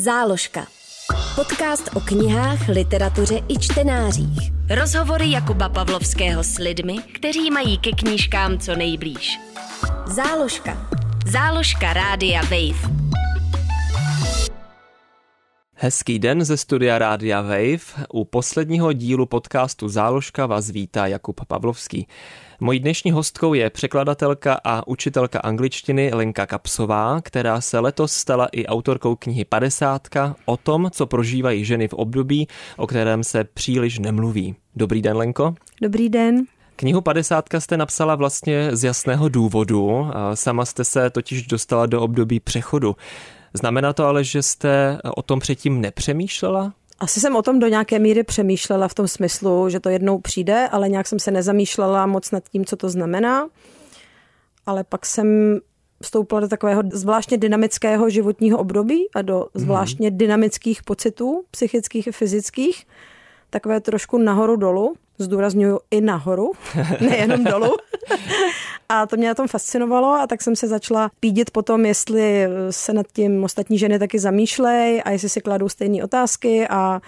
Záložka. Podcast o knihách, literatuře i čtenářích. Rozhovory Jakuba Pavlovského s lidmi, kteří mají ke knížkám co nejblíž. Záložka. Záložka Rádia Wave. Hezký den ze studia Rádia Wave. U posledního dílu podcastu Záložka vás vítá Jakub Pavlovský. Mojí dnešní hostkou je překladatelka a učitelka angličtiny Lenka Kapsová, která se letos stala i autorkou knihy 50 o tom, co prožívají ženy v období, o kterém se příliš nemluví. Dobrý den, Lenko. Dobrý den. Knihu 50 jste napsala vlastně z jasného důvodu. Sama jste se totiž dostala do období přechodu. Znamená to ale, že jste o tom předtím nepřemýšlela? Asi jsem o tom do nějaké míry přemýšlela v tom smyslu, že to jednou přijde, ale nějak jsem se nezamýšlela moc nad tím, co to znamená. Ale pak jsem vstoupila do takového zvláštně dynamického životního období a do mhm. zvláštně dynamických pocitů, psychických i fyzických. Takové trošku nahoru dolů zdůraznuju i nahoru, nejenom dolů. A to mě na tom fascinovalo a tak jsem se začala pídit potom, jestli se nad tím ostatní ženy taky zamýšlej a jestli si kladou stejné otázky a,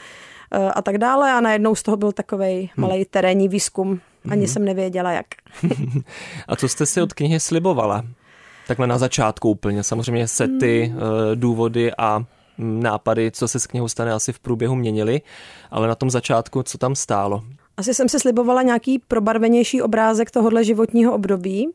a tak dále. A najednou z toho byl takový hmm. malý terénní výzkum. Ani hmm. jsem nevěděla, jak. a co jste si od knihy slibovala? Takhle na začátku úplně. Samozřejmě se ty hmm. důvody a nápady, co se s knihou stane, asi v průběhu měnili, ale na tom začátku, co tam stálo? Asi jsem si slibovala nějaký probarvenější obrázek tohohle životního období.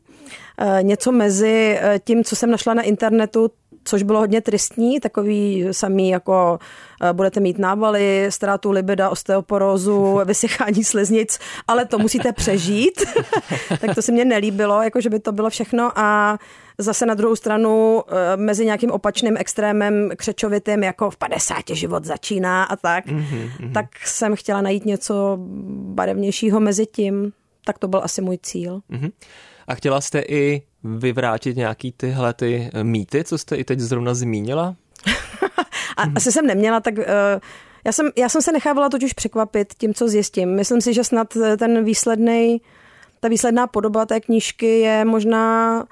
E, něco mezi e, tím, co jsem našla na internetu, což bylo hodně tristní, takový samý jako e, budete mít návaly, ztrátu libida, osteoporózu, vysychání sliznic, ale to musíte přežít. tak to se mně nelíbilo, jako že by to bylo všechno a zase na druhou stranu eh, mezi nějakým opačným extrémem křečovitým, jako v 50 život začíná a tak, mm-hmm. tak jsem chtěla najít něco barevnějšího mezi tím. Tak to byl asi můj cíl. Mm-hmm. A chtěla jste i vyvrátit nějaký tyhle ty eh, mýty, co jste i teď zrovna zmínila? a, asi jsem neměla, tak uh, já jsem, já jsem se nechávala totiž překvapit tím, co zjistím. Myslím si, že snad ten výsledný, ta výsledná podoba té knížky je možná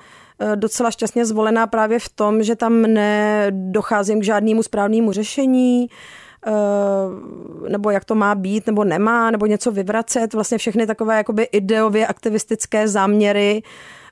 docela šťastně zvolená právě v tom, že tam nedocházím k žádnému správnému řešení, eh, nebo jak to má být, nebo nemá, nebo něco vyvracet. Vlastně všechny takové jakoby ideově aktivistické záměry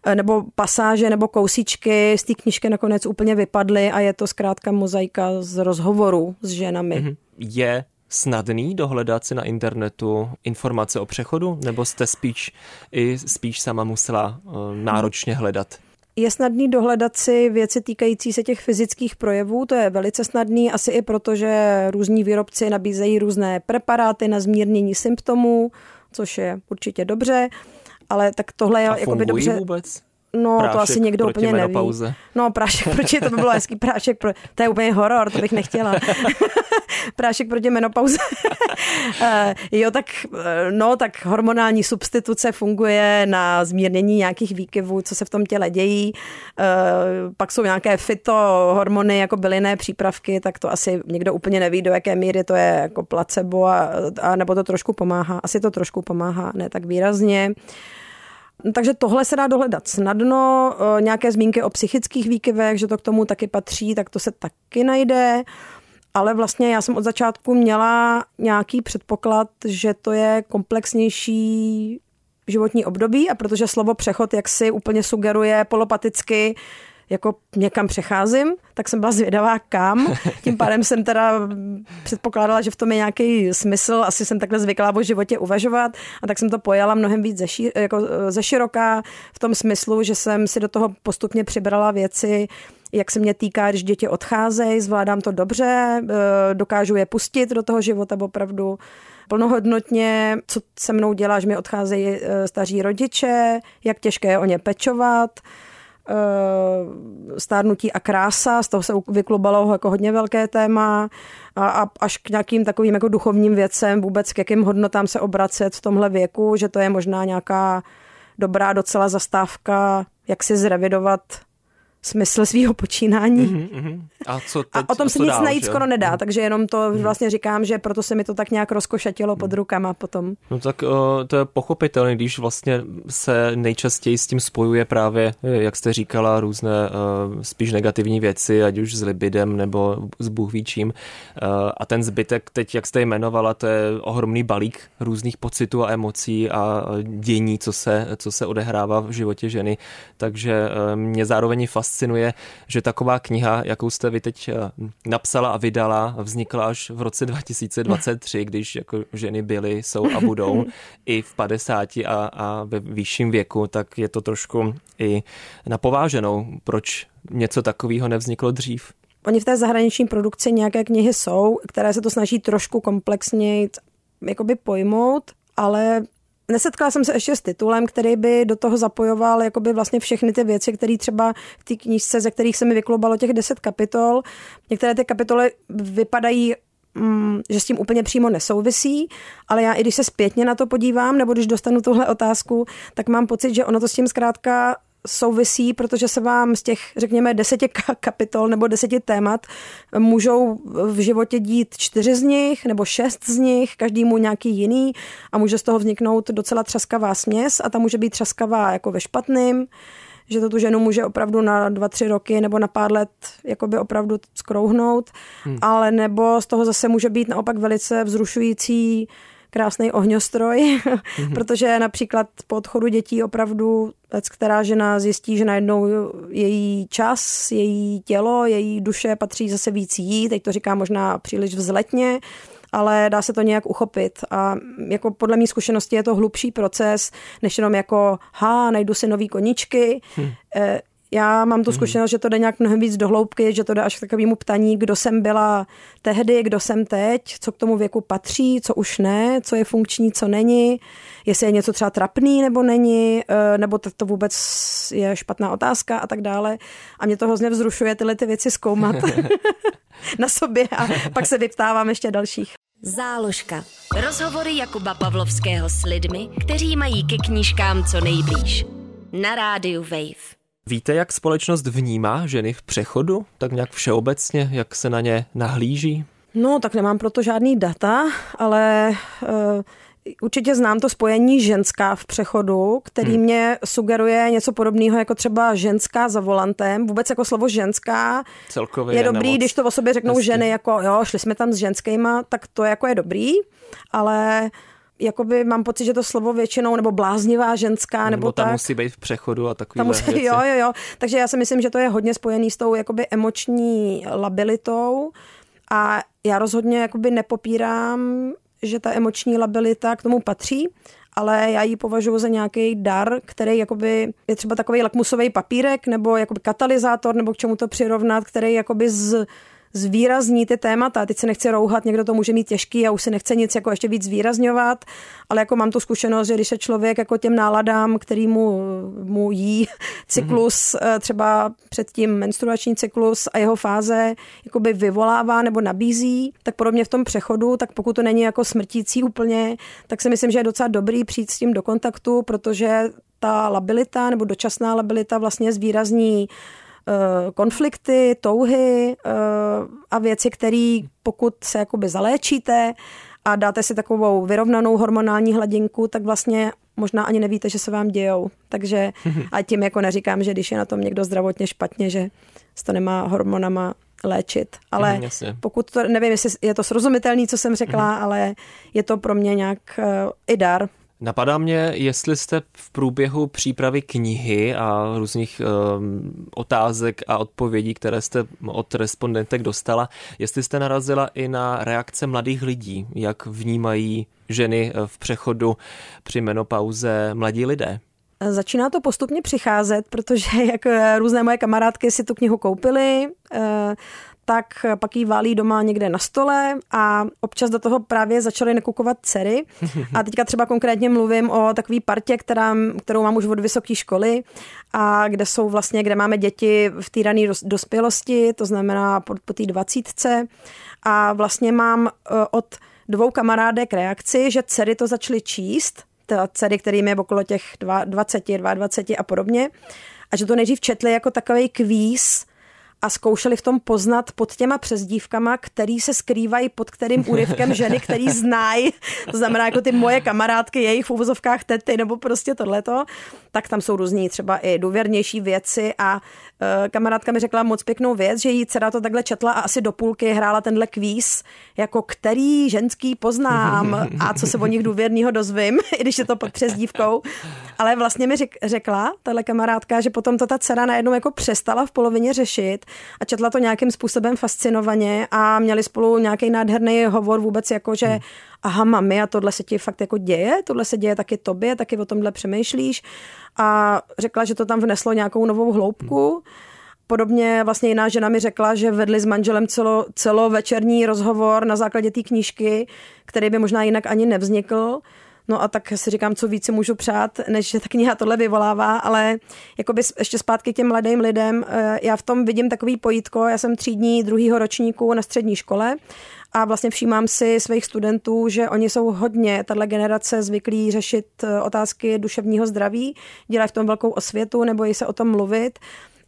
eh, nebo pasáže nebo kousíčky z té knížky nakonec úplně vypadly a je to zkrátka mozaika z rozhovoru s ženami. Mm-hmm. Je snadný dohledat si na internetu informace o přechodu, nebo jste spíš i spíš sama musela náročně hledat? Je snadný dohledat si věci týkající se těch fyzických projevů, to je velice snadný, asi i proto, že různí výrobci nabízejí různé preparáty na zmírnění symptomů, což je určitě dobře, ale tak tohle je jako dobře. vůbec? No, prášek to asi někdo úplně neví. No, prášek proti, to by bylo hezký prášek, pro, to je úplně horor, to bych nechtěla. prášek proti menopauze. uh, jo, tak, eh, no, tak hormonální substituce funguje na zmírnění nějakých výkyvů, co se v tom těle dějí. Uh, pak jsou nějaké fitohormony, jako bylinné přípravky, tak to asi někdo úplně neví, do jaké míry to je jako placebo, a, a nebo to trošku pomáhá. Asi to trošku pomáhá, ne tak výrazně. Uh, takže tohle se dá dohledat snadno. E, nějaké zmínky o psychických výkyvech, že to k tomu taky patří, tak to se taky najde. Ale vlastně já jsem od začátku měla nějaký předpoklad, že to je komplexnější životní období a protože slovo přechod jak si úplně sugeruje polopaticky, jako někam přecházím, tak jsem byla zvědavá kam. Tím pádem jsem teda předpokládala, že v tom je nějaký smysl. Asi jsem takhle zvyklá o životě uvažovat a tak jsem to pojala mnohem víc ze, šír, jako ze široká v tom smyslu, že jsem si do toho postupně přibrala věci, jak se mě týká, když děti odcházejí, zvládám to dobře, eh, dokážu je pustit do toho života opravdu plnohodnotně, co se mnou dělá, že mi odcházejí eh, staří rodiče, jak těžké je o ně pečovat, stárnutí a krása, z toho se vyklubalo jako hodně velké téma a, a až k nějakým takovým jako duchovním věcem, vůbec k jakým hodnotám se obracet v tomhle věku, že to je možná nějaká dobrá docela zastávka, jak si zrevidovat smysl svého počínání. Mm-hmm. A, co teď, a o tom se nic dál, najít že? skoro nedá, mm. takže jenom to mm. vlastně říkám, že proto se mi to tak nějak rozkošatilo pod mhm. rukama potom. No tak o, to je pochopitelné, když vlastně se nejčastěji s tím spojuje právě, jak jste říkala, různé o, spíš negativní věci, ať už s libidem nebo s Bůh ví čím. O, a ten zbytek teď, jak jste jmenovala, to je ohromný balík různých pocitů a emocí a dění, co se, co se odehrává v životě ženy. Takže mě zároveň fascinuje, že taková kniha, jakou jste vy teď eh, napsala a vydala, vznikla až v roce 2023, když jako ženy byly, jsou a budou i v 50 a, a ve vyšším věku, tak je to trošku i napováženou, proč něco takového nevzniklo dřív. Oni v té zahraniční produkci nějaké knihy jsou, které se to snaží trošku komplexněji jakoby pojmout, ale Nesetkala jsem se ještě s titulem, který by do toho zapojoval jakoby vlastně všechny ty věci, které třeba v té knížce, ze kterých se mi vyklubalo těch deset kapitol. Některé ty kapitoly vypadají mm, že s tím úplně přímo nesouvisí, ale já i když se zpětně na to podívám, nebo když dostanu tuhle otázku, tak mám pocit, že ono to s tím zkrátka souvisí, protože se vám z těch, řekněme, deseti kapitol nebo deseti témat můžou v životě dít čtyři z nich nebo šest z nich, každý mu nějaký jiný a může z toho vzniknout docela třaskavá směs a ta může být třaskavá jako ve špatným, že to tu ženu může opravdu na dva, tři roky nebo na pár let jakoby opravdu skrouhnout, hmm. ale nebo z toho zase může být naopak velice vzrušující krásný ohňostroj, mm-hmm. protože například po odchodu dětí opravdu, která žena zjistí, že najednou její čas, její tělo, její duše patří zase víc jí, teď to říká možná příliš vzletně, ale dá se to nějak uchopit. A jako podle mý zkušenosti je to hlubší proces, než jenom jako, ha, najdu si nový koničky. Hmm. Já mám tu mhm. zkušenost, že to jde nějak mnohem víc do hloubky, že to jde až k takovému ptaní, kdo jsem byla tehdy, kdo jsem teď, co k tomu věku patří, co už ne, co je funkční, co není, jestli je něco třeba trapný nebo není, eh, nebo to, to vůbec je špatná otázka a tak dále. A mě to hrozně vzrušuje tyhle ty věci zkoumat na sobě a pak se vyptávám ještě dalších. Záložka. Rozhovory Jakuba Pavlovského s lidmi, kteří mají ke knížkám co nejblíž. Na rádiu Wave. Víte, jak společnost vnímá ženy v přechodu? Tak nějak všeobecně, jak se na ně nahlíží? No, tak nemám proto žádný data, ale uh, určitě znám to spojení ženská v přechodu, který hmm. mě sugeruje něco podobného jako třeba ženská za volantem. Vůbec jako slovo ženská Celkově je dobrý, nemoc. když to o sobě řeknou Hezky. ženy jako jo, šli jsme tam s ženskýma, tak to jako je dobrý, ale jakoby mám pocit, že to slovo většinou, nebo bláznivá ženská, nebo, nebo tam tak. musí být v přechodu a takový musí, věci. Jo, jo, jo. Takže já si myslím, že to je hodně spojený s tou jakoby emoční labilitou a já rozhodně jakoby nepopírám, že ta emoční labilita k tomu patří, ale já ji považuji za nějaký dar, který jakoby je třeba takový lakmusový papírek nebo jakoby katalyzátor, nebo k čemu to přirovnat, který jakoby z zvýrazní ty témata. Teď se nechci rouhat, někdo to může mít těžký a už si nechce nic jako ještě víc zvýrazňovat, ale jako mám tu zkušenost, že když se člověk jako těm náladám, který mu, mu jí cyklus, mm-hmm. třeba předtím menstruační cyklus a jeho fáze jakoby vyvolává nebo nabízí, tak podobně v tom přechodu, tak pokud to není jako smrtící úplně, tak si myslím, že je docela dobrý přijít s tím do kontaktu, protože ta labilita nebo dočasná labilita vlastně zvýrazní konflikty, touhy eh, a věci, které pokud se jakoby zaléčíte a dáte si takovou vyrovnanou hormonální hladinku, tak vlastně možná ani nevíte, že se vám dějou. Takže a tím jako neříkám, že když je na tom někdo zdravotně špatně, že se to nemá hormonama léčit. Ale mm, pokud to, nevím, jestli je to srozumitelný, co jsem řekla, mm. ale je to pro mě nějak uh, i dar, Napadá mě, jestli jste v průběhu přípravy knihy a různých um, otázek a odpovědí, které jste od respondentek dostala, jestli jste narazila i na reakce mladých lidí, jak vnímají ženy v přechodu při menopauze mladí lidé. Začíná to postupně přicházet, protože jak různé moje kamarádky si tu knihu koupily, eh, tak pak jí válí doma někde na stole a občas do toho právě začaly nekukovat dcery. A teďka třeba konkrétně mluvím o takové partě, která, kterou mám už od vysoké školy a kde jsou vlastně, kde máme děti v té rané dospělosti, to znamená po, po té dvacítce a vlastně mám e, od dvou kamarádek reakci, že dcery to začaly číst, dcery, kterým je okolo těch 20, 22 a podobně a že to nejdřív četli jako takový kvíz, a zkoušeli v tom poznat pod těma přezdívkama, který se skrývají pod kterým úryvkem ženy, který znají, to znamená jako ty moje kamarádky, jejich v úvozovkách tety nebo prostě tohleto, tak tam jsou různí třeba i důvěrnější věci a kamarádka mi řekla moc pěknou věc, že jí dcera to takhle četla a asi do půlky hrála tenhle kvíz, jako který ženský poznám a co se o nich důvěrného dozvím, i když je to pod přezdívkou. Ale vlastně mi řekla, tahle kamarádka, že potom to ta dcera najednou jako přestala v polovině řešit a četla to nějakým způsobem fascinovaně a měli spolu nějaký nádherný hovor vůbec jako, že aha mami a tohle se ti fakt jako děje, tohle se děje taky tobě, taky o tomhle přemýšlíš a řekla, že to tam vneslo nějakou novou hloubku. Podobně vlastně jiná žena mi řekla, že vedli s manželem celo, celovečerní rozhovor na základě té knížky, který by možná jinak ani nevznikl. No a tak si říkám, co více můžu přát, než že ta kniha tohle vyvolává, ale jakoby ještě zpátky těm mladým lidem, eh, já v tom vidím takový pojítko, já jsem třídní druhýho ročníku na střední škole a vlastně všímám si svých studentů, že oni jsou hodně, tahle generace zvyklí řešit eh, otázky duševního zdraví, dělají v tom velkou osvětu, nebo se o tom mluvit.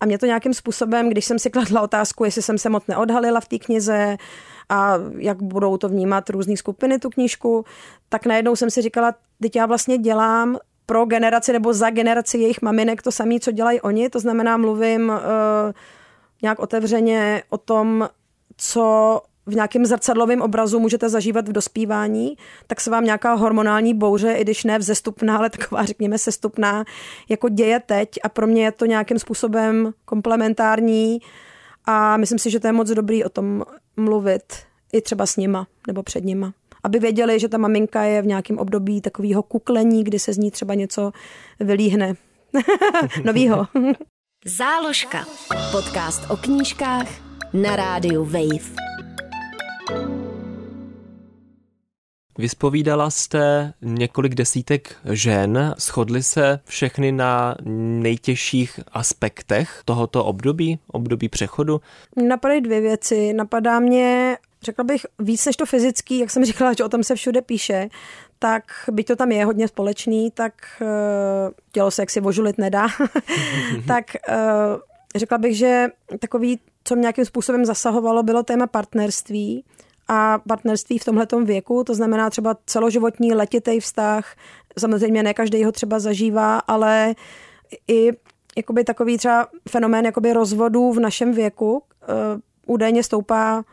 A mě to nějakým způsobem, když jsem si kladla otázku, jestli jsem se moc neodhalila v té knize a jak budou to vnímat různé skupiny tu knížku, tak najednou jsem si říkala, teď já vlastně dělám pro generaci nebo za generaci jejich maminek to samé, co dělají oni. To znamená, mluvím uh, nějak otevřeně o tom, co v nějakém zrcadlovém obrazu můžete zažívat v dospívání, tak se vám nějaká hormonální bouře, i když ne vzestupná, ale taková, řekněme, sestupná, jako děje teď a pro mě je to nějakým způsobem komplementární a myslím si, že to je moc dobrý o tom mluvit i třeba s nima nebo před nima. Aby věděli, že ta maminka je v nějakém období takového kuklení, kdy se z ní třeba něco vylíhne. Novýho. Záložka. Podcast o knížkách na rádiu Wave. Vyspovídala jste několik desítek žen, shodly se všechny na nejtěžších aspektech tohoto období, období přechodu? Napadají dvě věci. Napadá mě, řekla bych, víc než to fyzický, jak jsem říkala, že o tom se všude píše, tak byť to tam je hodně společný, tak uh, tělo se jaksi vožulit nedá, tak uh, řekla bych, že takový, co mě nějakým způsobem zasahovalo, bylo téma partnerství a partnerství v tomhletom věku, to znamená třeba celoživotní letitý vztah, samozřejmě ne každý ho třeba zažívá, ale i jakoby takový třeba fenomén jakoby rozvodů v našem věku. Uh, údajně stoupá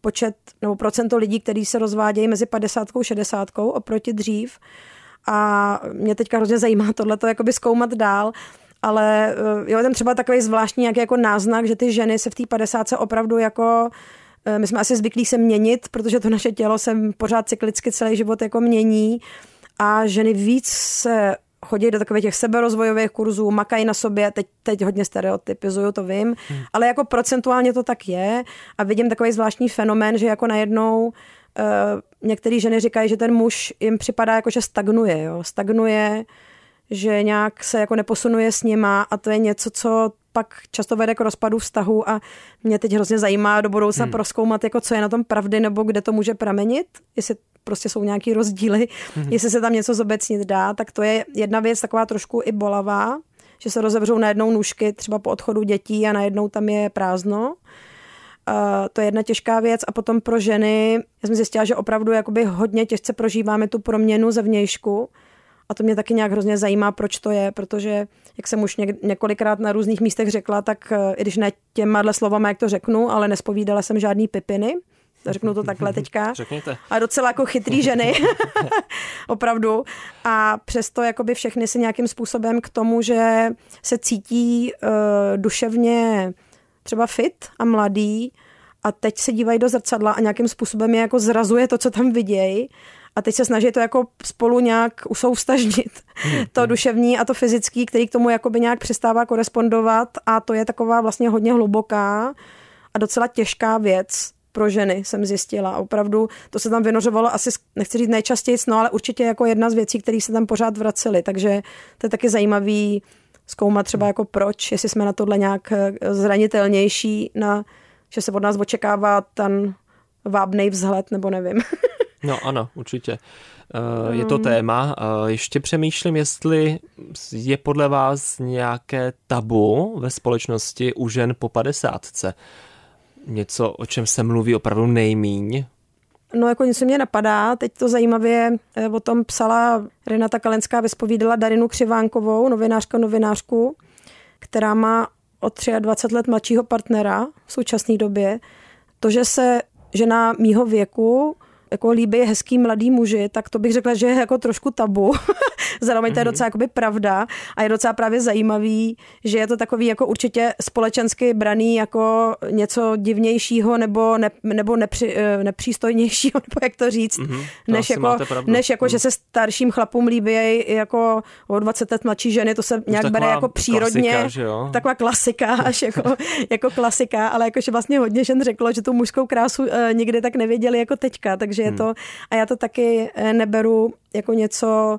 počet nebo procento lidí, kteří se rozvádějí mezi 50 a 60 oproti dřív. A mě teďka hrozně zajímá tohleto jakoby zkoumat dál, ale uh, jo, ten třeba takový zvláštní jak jako náznak, že ty ženy se v té 50 opravdu jako Eh, my jsme asi zvyklí se měnit, protože to naše tělo se pořád cyklicky celý život jako mění a ženy víc se chodí do takových těch seberozvojových kurzů, makají na sobě, teď, teď hodně stereotypizuju, to vím, hmm. ale jako procentuálně to tak je a vidím takový zvláštní fenomén, že jako najednou uh, některé ženy říkají, že ten muž jim připadá jako, že stagnuje, jo? stagnuje, že nějak se jako neposunuje s nima a to je něco, co pak často vede k rozpadu vztahu a mě teď hrozně zajímá do budoucna hmm. proskoumat, jako co je na tom pravdy nebo kde to může pramenit, jestli prostě jsou nějaký rozdíly, hmm. jestli se tam něco zobecnit dá, tak to je jedna věc taková trošku i bolavá, že se rozevřou najednou nůžky třeba po odchodu dětí a najednou tam je prázdno. Uh, to je jedna těžká věc a potom pro ženy, já jsem zjistila, že opravdu jakoby hodně těžce prožíváme tu proměnu zevnějšku, a to mě taky nějak hrozně zajímá, proč to je, protože, jak jsem už několikrát na různých místech řekla, tak eh, i když ne těma slovama, jak to řeknu, ale nespovídala jsem žádný pipiny, řeknu to takhle teďka. Řekněte. A docela jako chytrý ženy, opravdu. A přesto jakoby všechny si nějakým způsobem k tomu, že se cítí uh, duševně třeba fit a mladý a teď se dívají do zrcadla a nějakým způsobem je jako zrazuje to, co tam vidějí a teď se snaží to jako spolu nějak usoustažnit. Hmm. To duševní a to fyzický, který k tomu jakoby nějak přestává korespondovat a to je taková vlastně hodně hluboká a docela těžká věc pro ženy, jsem zjistila. Opravdu to se tam vynořovalo asi, nechci říct nejčastěji, no ale určitě jako jedna z věcí, které se tam pořád vracely. Takže to je taky zajímavý zkoumat třeba jako proč, jestli jsme na tohle nějak eh, zranitelnější, na, že se od nás očekává ten vábnej vzhled, nebo nevím. No ano, určitě. Eh, je to mm. téma. Eh, ještě přemýšlím, jestli je podle vás nějaké tabu ve společnosti u žen po padesátce. Něco, o čem se mluví opravdu nejmíň. No jako něco mě napadá, teď to zajímavě eh, o tom psala Renata Kalenská, vyspovídala Darinu Křivánkovou, novinářka novinářku, která má o 23 let mladšího partnera v současné době. To, že se žena mýho věku jako líbí hezký mladý muži, tak to bych řekla, že je jako trošku tabu. Zároveň to je mhm. docela jakoby pravda a je docela právě zajímavý, že je to takový jako určitě společensky braný jako něco divnějšíího nebo, ne, nebo nepři, eh, nepřístojnějšího, nebo jak to říct, mm-hmm, to než, jako, než jako, mm. že mhm. se starším chlapům líbí jako o 20 let mladší ženy, to se nějak bere jako přírodně. Klasika, taková klasika, až jako, jako klasika, ale jakože vlastně hodně žen řeklo, že tu mužskou krásu uh, nikdy tak nevěděli jako teďka, takže je hmm. to, a já to taky eh, neberu jako něco,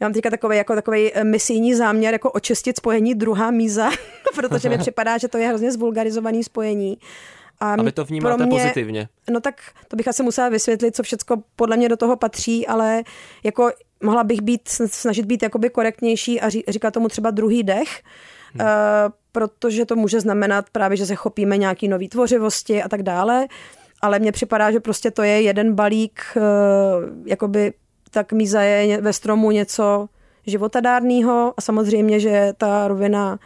já mám teďka takový, jako takový eh, misijní záměr, jako očistit spojení druhá míza, protože mi připadá, že to je hrozně zvulgarizovaný spojení. A, a vy to vnímáte mě, pozitivně. No tak to bych asi musela vysvětlit, co všechno podle mě do toho patří, ale jako mohla bych být, snažit být jakoby korektnější a říkat tomu třeba druhý dech, hmm. uh, protože to může znamenat právě, že se chopíme nějaký nový tvořivosti a tak dále ale mně připadá, že prostě to je jeden balík, eh, jakoby tak míza je ve stromu něco životadárného a samozřejmě, že ta rovina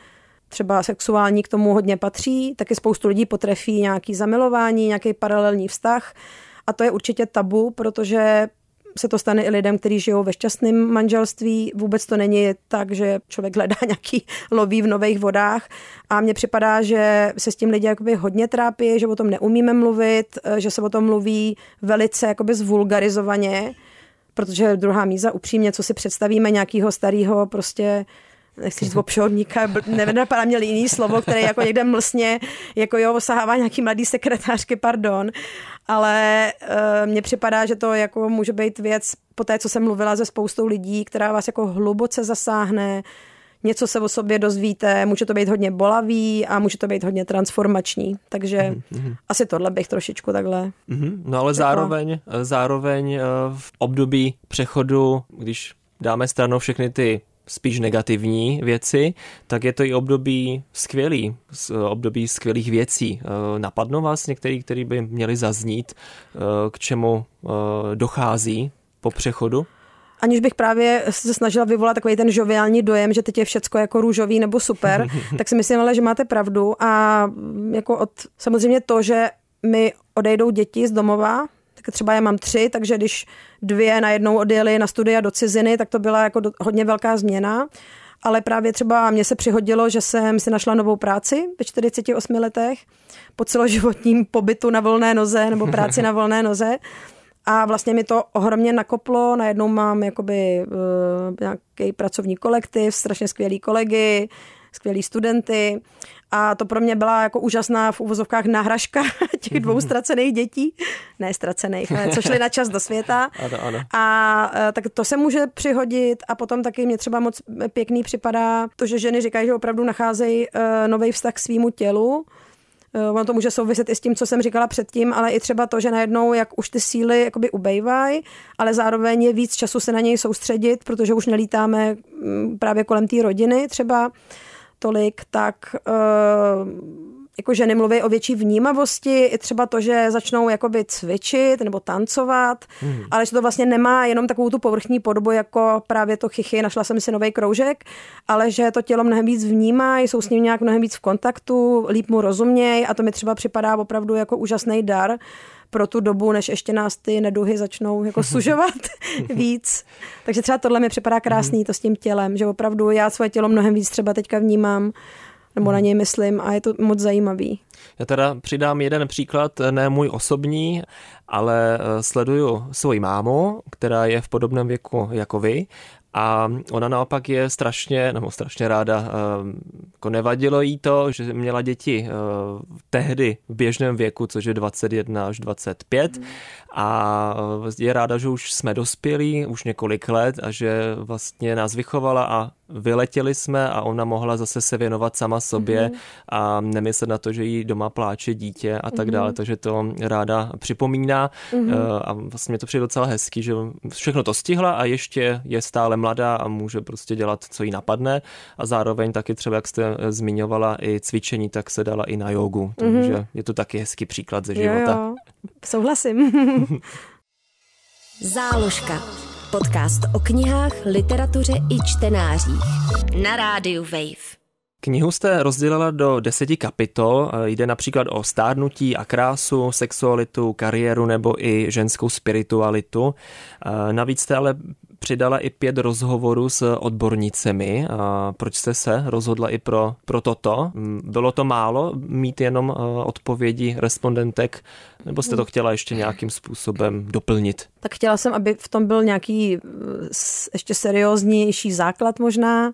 třeba sexuální k tomu hodně patří, taky spoustu lidí potrefí nějaký zamilování, nějaký paralelní vztah a to je určitě tabu, protože se to stane i lidem, kteří žijou ve šťastném manželství. Vůbec to není tak, že člověk hledá nějaký loví v nových vodách. A mně připadá, že se s tím lidi jakoby hodně trápí, že o tom neumíme mluvit, že se o tom mluví velice jakoby zvulgarizovaně, protože druhá míza upřímně, co si představíme nějakého starého prostě nechci říct obšorníka, nenapadá mě jiný slovo, které jako někde mlsně, jako jo, osahává nějaký mladý sekretářky, pardon, ale e, mně připadá, že to jako může být věc, po té, co jsem mluvila se spoustou lidí, která vás jako hluboce zasáhne, něco se o sobě dozvíte, může to být hodně bolavý a může to být hodně transformační. Takže mm-hmm. asi tohle bych trošičku takhle. Mm-hmm. No ale zároveň, zároveň eh, v období přechodu, když dáme stranou všechny ty spíš negativní věci, tak je to i období skvělý, období skvělých věcí. Eh, napadnou vás některý, který by měli zaznít, eh, k čemu eh, dochází po přechodu? aniž bych právě se snažila vyvolat takový ten žoviální dojem, že teď je všecko jako růžový nebo super, tak si myslím ale, že máte pravdu a jako od samozřejmě to, že mi odejdou děti z domova, třeba já mám tři, takže když dvě najednou odjeli na studia do ciziny, tak to byla jako do, hodně velká změna. Ale právě třeba mně se přihodilo, že jsem si našla novou práci ve 48 letech po celoživotním pobytu na volné noze nebo práci na volné noze. A vlastně mi to ohromně nakoplo, najednou mám jakoby uh, nějaký pracovní kolektiv, strašně skvělý kolegy, skvělý studenty a to pro mě byla jako úžasná v uvozovkách náhražka těch dvou ztracených dětí. Ne ztracených, ale co šli na čas do světa. Ano, ano. A e, tak to se může přihodit a potom taky mě třeba moc pěkný připadá to, že ženy říkají, že opravdu nacházejí e, nový vztah k svýmu tělu. Uh, ono to může souviset i s tím, co jsem říkala předtím, ale i třeba to, že najednou, jak už ty síly jakoby ubejvají, ale zároveň je víc času se na něj soustředit, protože už nelítáme právě kolem té rodiny třeba tolik, tak uh, jako ženy mluví o větší vnímavosti, i třeba to, že začnou jakoby cvičit nebo tancovat, hmm. ale že to vlastně nemá jenom takovou tu povrchní podobu, jako právě to chichy, našla jsem si nový kroužek, ale že to tělo mnohem víc vnímá, jsou s ním nějak mnohem víc v kontaktu, líp mu rozumějí a to mi třeba připadá opravdu jako úžasný dar, pro tu dobu, než ještě nás ty neduhy začnou jako sužovat víc. Takže třeba tohle mi připadá krásný, to s tím tělem, že opravdu já svoje tělo mnohem víc třeba teďka vnímám, nebo na něj myslím a je to moc zajímavý. Já teda přidám jeden příklad, ne můj osobní, ale eh, sleduju svoji mámu, která je v podobném věku jako vy a ona naopak je strašně, nebo strašně ráda, jako nevadilo jí to, že měla děti tehdy v běžném věku, což je 21 až 25 a je ráda, že už jsme dospělí, už několik let a že vlastně nás vychovala a vyletěli jsme a ona mohla zase se věnovat sama sobě mm-hmm. a nemyslet na to, že jí doma pláče dítě a tak mm-hmm. dále, takže to ráda připomíná mm-hmm. a vlastně mě to přijde docela hezký, že všechno to stihla a ještě je stále mladá a může prostě dělat, co jí napadne a zároveň taky třeba, jak jste zmiňovala i cvičení, tak se dala i na jogu, mm-hmm. takže je to taky hezký příklad ze života. Jo, jo. Souhlasím. Záložka. Podcast o knihách, literatuře i čtenářích. Na rádiu Wave. Knihu jste rozdělila do deseti kapitol. Jde například o stárnutí a krásu, sexualitu, kariéru nebo i ženskou spiritualitu. Navíc jste ale přidala i pět rozhovorů s odbornicemi. Proč jste se rozhodla i pro, pro toto? Bylo to málo mít jenom odpovědi respondentek, nebo jste to chtěla ještě nějakým způsobem doplnit? Tak chtěla jsem, aby v tom byl nějaký ještě serióznější základ možná,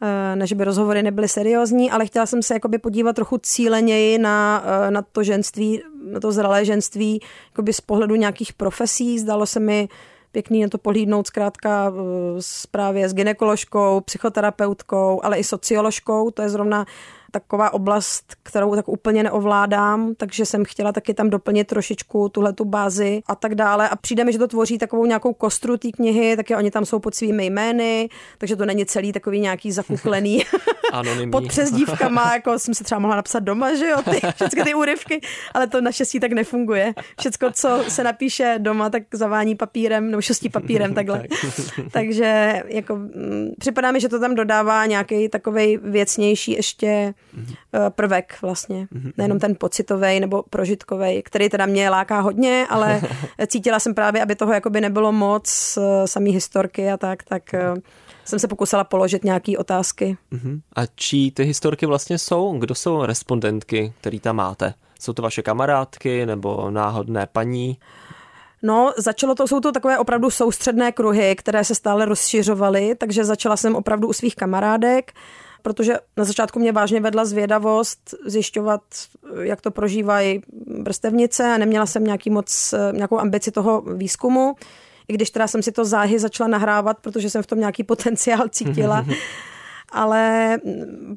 Eh, než by rozhovory nebyly seriózní, ale chtěla jsem se jakoby podívat trochu cíleněji na, eh, na to ženství, na to zralé ženství, jakoby z pohledu nějakých profesí. Zdalo se mi pěkný na to pohlídnout zkrátka eh, právě s ginekoložkou, psychoterapeutkou, ale i socioložkou. To je zrovna taková oblast, kterou tak úplně neovládám, takže jsem chtěla taky tam doplnit trošičku tuhle tu bázi a tak dále. A přijde mi, že to tvoří takovou nějakou kostru té knihy, taky oni tam jsou pod svými jmény, takže to není celý takový nějaký zakuklený pod přezdívkama, jako jsem si třeba mohla napsat doma, že jo, ty, všechny ty úryvky, ale to naštěstí tak nefunguje. Všecko, co se napíše doma, tak zavání papírem, nebo šestí papírem takhle. takže jako, mm, připadá mi, že to tam dodává nějaký takový věcnější ještě mm-hmm. prvek vlastně. Mm-hmm. Nejenom ten pocitový nebo prožitkový, který teda mě láká hodně, ale cítila jsem právě, aby toho jakoby nebylo moc, eh, samý historky a tak, tak eh, jsem se pokusila položit nějaké otázky. Mm-hmm. A čí ty historky vlastně jsou? Kdo jsou respondentky, který tam máte? Jsou to vaše kamarádky nebo náhodné paní? No, začalo to, jsou to takové opravdu soustředné kruhy, které se stále rozšiřovaly, takže začala jsem opravdu u svých kamarádek protože na začátku mě vážně vedla zvědavost zjišťovat, jak to prožívají brstevnice a neměla jsem nějaký moc, nějakou ambici toho výzkumu, i když teda jsem si to záhy začala nahrávat, protože jsem v tom nějaký potenciál cítila. ale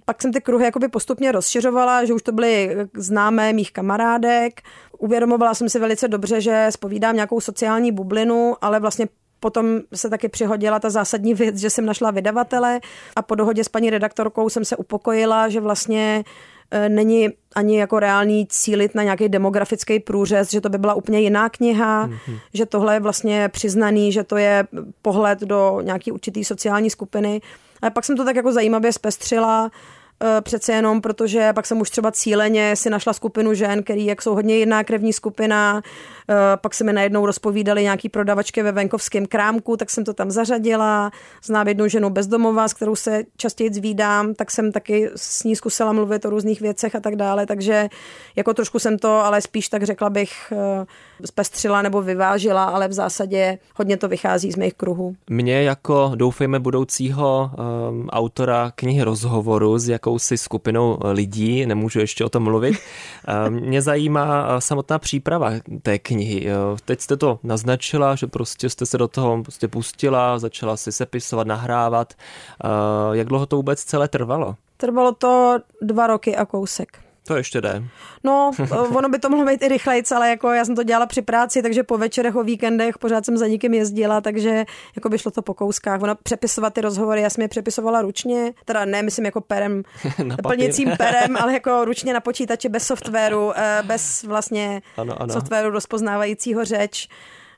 pak jsem ty kruhy jakoby postupně rozšiřovala, že už to byly známé mých kamarádek. Uvědomovala jsem si velice dobře, že spovídám nějakou sociální bublinu, ale vlastně Potom se taky přihodila ta zásadní věc, že jsem našla vydavatele a po dohodě s paní redaktorkou jsem se upokojila, že vlastně e, není ani jako reálný cílit na nějaký demografický průřez, že to by byla úplně jiná kniha, mm-hmm. že tohle je vlastně přiznaný, že to je pohled do nějaký určitý sociální skupiny. A pak jsem to tak jako zajímavě zpestřila, přece jenom, protože pak jsem už třeba cíleně si našla skupinu žen, který jak jsou hodně jedná krevní skupina, eh, pak se mi najednou rozpovídali nějaký prodavačky ve venkovském krámku, tak jsem to tam zařadila. Znám jednu ženu bezdomová, s kterou se častěji zvídám, tak jsem taky s ní zkusila mluvit o různých věcech a tak dále, takže jako trošku jsem to, ale spíš tak řekla bych, eh, zpestřila nebo vyvážila, ale v zásadě hodně to vychází z mých kruhů. Mě jako doufejme budoucího um, autora knihy rozhovoru s jakousi skupinou lidí, nemůžu ještě o tom mluvit, um, mě zajímá uh, samotná příprava té knihy. Teď jste to naznačila, že prostě jste se do toho prostě pustila, začala si sepisovat, nahrávat. Jak dlouho to vůbec celé trvalo? Trvalo to dva roky a kousek. To ještě jde. No, ono by to mohlo být i rychleji, ale jako já jsem to dělala při práci, takže po večerech, o víkendech pořád jsem za nikým jezdila, takže jako by šlo to po kouskách. Ono přepisovat ty rozhovory, já jsem je přepisovala ručně, teda ne, myslím jako perem, plněcím perem, ale jako ručně na počítači bez softwaru, eh, bez vlastně ano, ano. softwaru rozpoznávajícího řeč.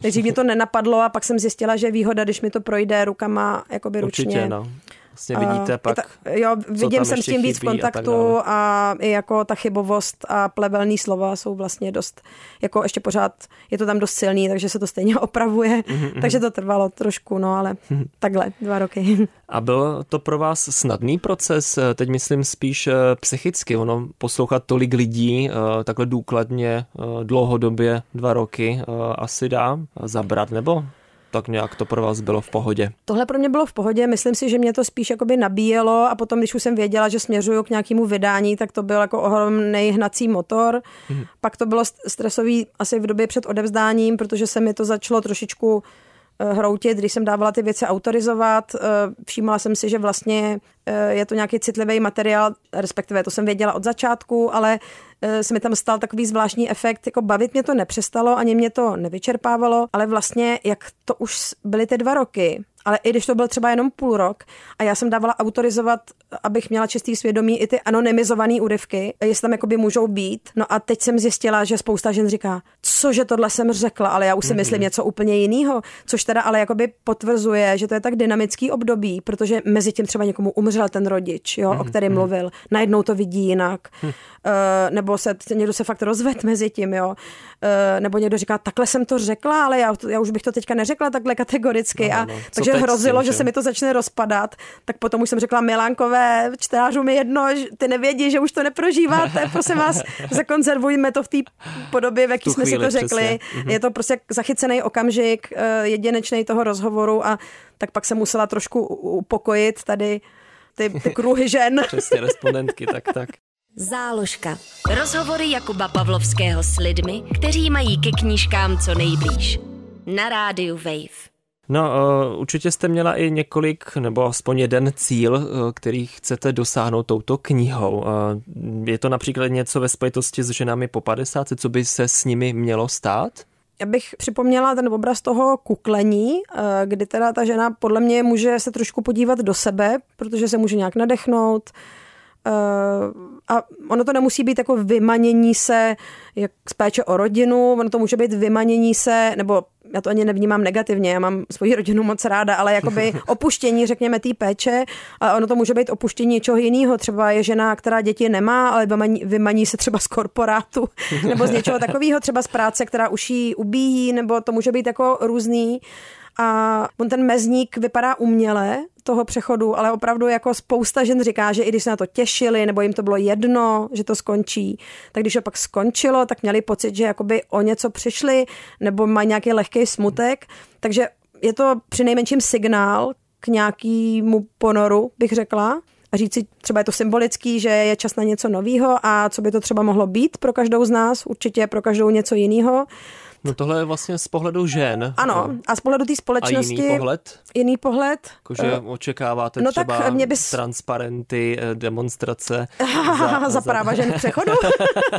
Takže mě to nenapadlo a pak jsem zjistila, že výhoda, když mi to projde rukama jakoby ručně. Určitě, no vlastně vidíte pak, ta, Jo, vidím jsem s tím víc v kontaktu a, a i jako ta chybovost a plevelný slova jsou vlastně dost, jako ještě pořád je to tam dost silný, takže se to stejně opravuje, mm-hmm. takže to trvalo trošku, no ale mm-hmm. takhle, dva roky. A byl to pro vás snadný proces, teď myslím spíš eh, psychicky, ono poslouchat tolik lidí eh, takhle důkladně, eh, dlouhodobě, dva roky, asi dá zabrat, nebo tak nějak to pro vás bylo v pohodě? Tohle pro mě bylo v pohodě, myslím si, že mě to spíš jakoby nabíjelo a potom, když už jsem věděla, že směřuju k nějakému vydání, tak to byl jako ohromný hnací motor. Hmm. Pak to bylo stresový asi v době před odevzdáním, protože se mi to začalo trošičku Eh, hroutit, když jsem dávala ty věci autorizovat. Eh, všímala jsem si, že vlastně eh, je to nějaký citlivý materiál, respektive to jsem věděla od začátku, ale se mi tam stal takový zvláštní efekt, jako bavit mě to nepřestalo, ani mě to nevyčerpávalo, ale vlastně jak to už byly ty dva roky, ale i když to byl třeba jenom půl rok a já jsem dávala autorizovat, abych měla čistý svědomí i ty anonymizované úryvky, jestli tam jakoby můžou být. No a teď jsem zjistila, že spousta žen říká, cože tohle jsem řekla, ale já už si mm-hmm. myslím něco úplně jiného, což teda ale jakoby potvrzuje, že to je tak dynamický období, protože mezi tím třeba někomu umřel ten rodič, jo, mm-hmm. o kterém mhm. mluvil, najednou to vidí jinak, mm. uh, nebo se někdo se fakt rozved mezi tím, jo, uh, nebo někdo říká, takhle jsem to řekla, ale já, já už bych to teďka neřekla takhle kategoricky no, a no. takže hrozilo, tím, že? že se mi to začne rozpadat, tak potom už jsem řekla, Milánkové, čtenářům je jedno, ty nevědí, že už to neprožíváte, prosím vás, zakonzervujme to v té podobě, v jaký jsme si to řekli. Přesně. Mhm. Je to prostě zachycený okamžik, eh, jedinečný toho rozhovoru a tak pak jsem musela trošku upokojit tady ty, ty kruhy žen. Přesně, respondentky, tak, tak. Záložka. Rozhovory Jakuba Pavlovského s lidmi, kteří mají ke knížkám co nejblíž. Na rádiu Wave. No, uh, určitě jste měla i několik, nebo aspoň jeden cíl, uh, který chcete dosáhnout touto knihou. Uh, je to například něco ve spojitosti s ženami po 50, co by se s nimi mělo stát? Já bych připomněla ten obraz toho kuklení, kdy teda ta žena podle mě může se trošku podívat do sebe, protože se může nějak nadechnout, a ono to nemusí být jako vymanění se jak z péče o rodinu, ono to může být vymanění se, nebo já to ani nevnímám negativně, já mám svoji rodinu moc ráda, ale jakoby opuštění, řekněme, té péče, a ono to může být opuštění něčeho jiného. Třeba je žena, která děti nemá, ale vymaní, vymaní se třeba z korporátu, nebo z něčeho takového, třeba z práce, která už jí ubíjí, nebo to může být jako různý. A on ten mezník vypadá uměle, toho přechodu, ale opravdu jako spousta žen říká, že i když se na to těšili, nebo jim to bylo jedno, že to skončí, tak když to pak skončilo, tak měli pocit, že jakoby o něco přišli, nebo mají nějaký lehký smutek, takže je to při nejmenším signál k nějakému ponoru, bych řekla, a říct si, třeba je to symbolický, že je čas na něco nového a co by to třeba mohlo být pro každou z nás, určitě pro každou něco jiného. No tohle je vlastně z pohledu žen. Ano, a z pohledu té společnosti. A jiný pohled? Jiný pohled. Jakože uh, očekáváte no třeba tak mě bys... transparenty, eh, demonstrace. za, za práva žen v přechodu?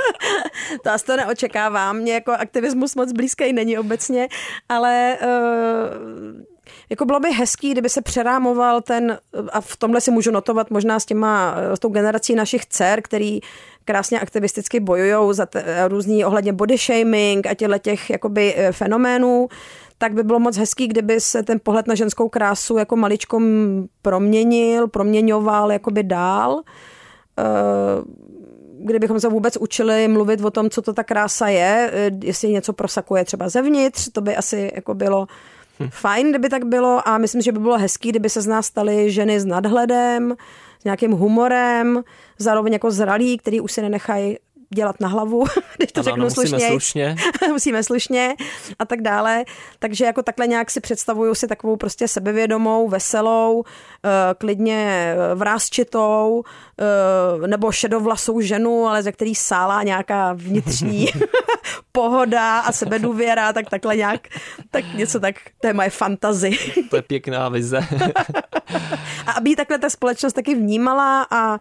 to asi to neočekávám. Mně jako aktivismus moc blízký není obecně, ale uh, jako bylo by hezký, kdyby se přerámoval ten, a v tomhle si můžu notovat možná s těma, s tou generací našich dcer, který krásně aktivisticky bojují za t- různý ohledně body shaming a těchto těch jakoby e, fenoménů, tak by bylo moc hezký, kdyby se ten pohled na ženskou krásu jako maličko proměnil, proměňoval jakoby dál. E, kdybychom se vůbec učili mluvit o tom, co to ta krása je, e, jestli něco prosakuje třeba zevnitř, to by asi jako bylo fajn, kdyby tak bylo a myslím, že by bylo hezký, kdyby se z nás staly ženy s nadhledem, s nějakým humorem, zároveň jako zralí, který už si nenechají dělat na hlavu, když to ano, řeknu ano, musíme slušně. slušně. musíme slušně a tak dále. Takže jako takhle nějak si představuju si takovou prostě sebevědomou, veselou, eh, klidně eh, vrázčitou eh, nebo šedovlasou ženu, ale ze který sálá nějaká vnitřní pohoda a sebedůvěra, tak takhle nějak, tak něco tak, to je moje fantazy. to je pěkná vize. A aby takhle ta společnost taky vnímala a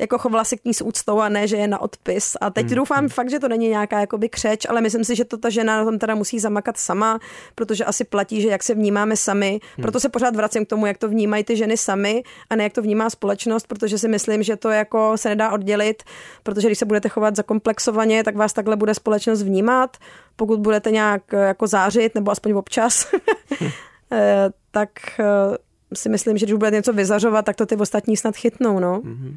jako chovala se k ní s úctou a ne, že je na odpis. A teď hmm. doufám hmm. fakt, že to není nějaká jakoby křeč, ale myslím si, že to ta žena na tom teda musí zamakat sama, protože asi platí, že jak se vnímáme sami. Hmm. Proto se pořád vracím k tomu, jak to vnímají ty ženy sami a ne jak to vnímá společnost, protože si myslím, že to jako se nedá oddělit, protože když se budete chovat zakomplexovaně, tak vás takhle bude společnost vnímat. Pokud budete nějak jako zářit, nebo aspoň občas, eh, tak eh, si myslím, že když budete něco vyzařovat, tak to ty ostatní snad chytnou. No. Mm-hmm.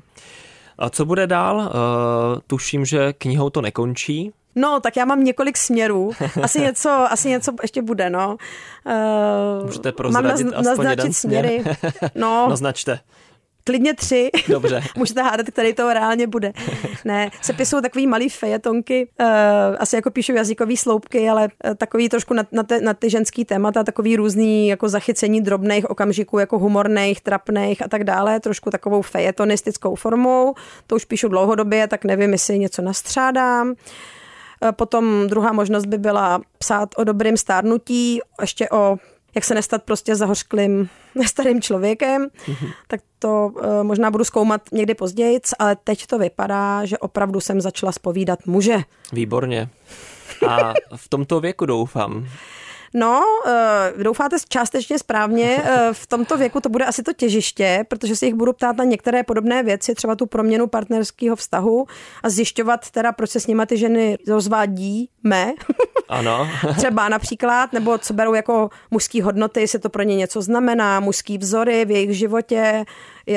A co bude dál? Uh, tuším, že knihou to nekončí. No, tak já mám několik směrů. Asi něco, asi něco ještě bude, no. Uh, Můžete prozradit mám naz, aspoň jeden směry. Směr. No, Naznačte. Klidně tři. Dobře. Můžete hádat, který to reálně bude. Ne, se pisují takový malý fejetonky, uh, asi jako píšu jazykový sloupky, ale uh, takový trošku na, na, te, na ty ženský témata, takový různý jako zachycení drobných okamžiků, jako humorných, trapných a tak dále, trošku takovou fejetonistickou formou. To už píšu dlouhodobě, tak nevím, jestli něco nastřádám. Eh, potom druhá možnost by byla psát o dobrém stárnutí, ještě o jak se nestat prostě zahořklým starým člověkem, mm-hmm. tak to uh, možná budu zkoumat někdy později, ale teď to vypadá, že opravdu jsem začala spovídat muže. Výborně. A v tomto věku doufám. No, uh, doufáte částečně správně. Uh, v tomto věku to bude asi to těžiště, protože si jich budu ptát na některé podobné věci, třeba tu proměnu partnerského vztahu a zjišťovat teda, proč se s nimi ty ženy rozvádí, me. Ano. třeba například, nebo co berou jako mužský hodnoty, jestli to pro ně něco znamená, mužský vzory v jejich životě,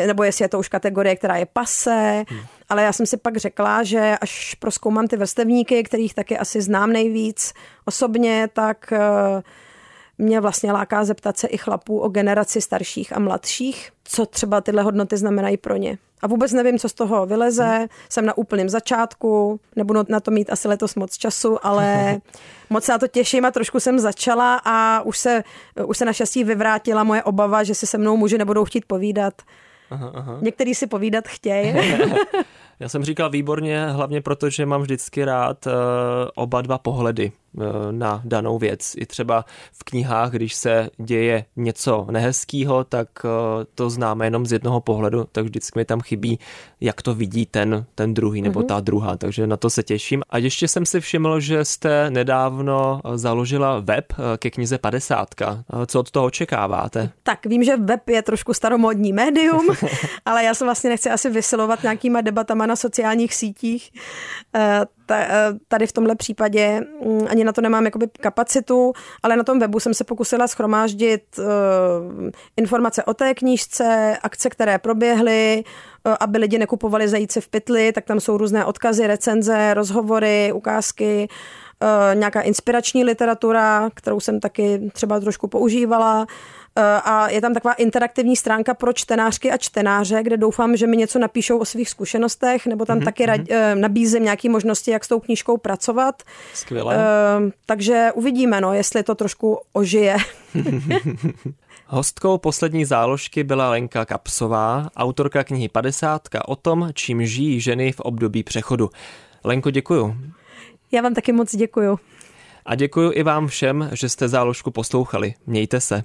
nebo jestli je to už kategorie, která je pase. Hmm. Ale já jsem si pak řekla, že až proskoumám ty vrstevníky, kterých taky asi znám nejvíc osobně, tak eh, mě vlastně láká zeptat se i chlapů o generaci starších a mladších, co třeba tyhle hodnoty znamenají pro ně. A vůbec nevím, co z toho vyleze. Hmm. Jsem na úplném začátku, nebudu na to mít asi letos moc času, ale moc se na to těším a trošku jsem začala a už se, už se naštěstí vyvrátila moje obava, že si se mnou muži nebudou chtít povídat. Aha, aha. Některý si povídat chtějí. Já jsem říkal výborně, hlavně proto, že mám vždycky rád uh, oba dva pohledy na danou věc. I třeba v knihách, když se děje něco nehezkého, tak uh, to známe jenom z jednoho pohledu, tak vždycky mi tam chybí, jak to vidí ten, ten druhý nebo mm-hmm. ta druhá, takže na to se těším. A ještě jsem si všiml, že jste nedávno založila web ke knize 50. Co od toho očekáváte? Tak vím, že web je trošku staromodní médium, ale já se vlastně nechci asi vysilovat nějakýma debatama na sociálních sítích. Eh, eh, tady v tomhle případě mm, ani na to nemám jakoby kapacitu, ale na tom webu jsem se pokusila schromáždit eh, informace o té knížce, akce, které proběhly, aby lidi nekupovali zajíce v pytli, tak tam jsou různé odkazy, recenze, rozhovory, ukázky, nějaká inspirační literatura, kterou jsem taky třeba trošku používala. Eh, a je tam taková interaktivní stránka pro čtenářky a čtenáře, kde doufám, že mi něco napíšou o svých zkušenostech, nebo tam mm-hmm. taky rad, mm-hmm. nabízím nějaké možnosti, jak s tou knížkou pracovat. Skvěle. Uh, takže uvidíme, no, jestli to trošku ožije. Hostkou poslední záložky byla Lenka Kapsová, autorka knihy 50 o tom, čím žijí ženy v období přechodu. Lenko, děkuju. Já vám taky moc děkuju. A děkuji i vám všem, že jste záložku poslouchali. Mějte se.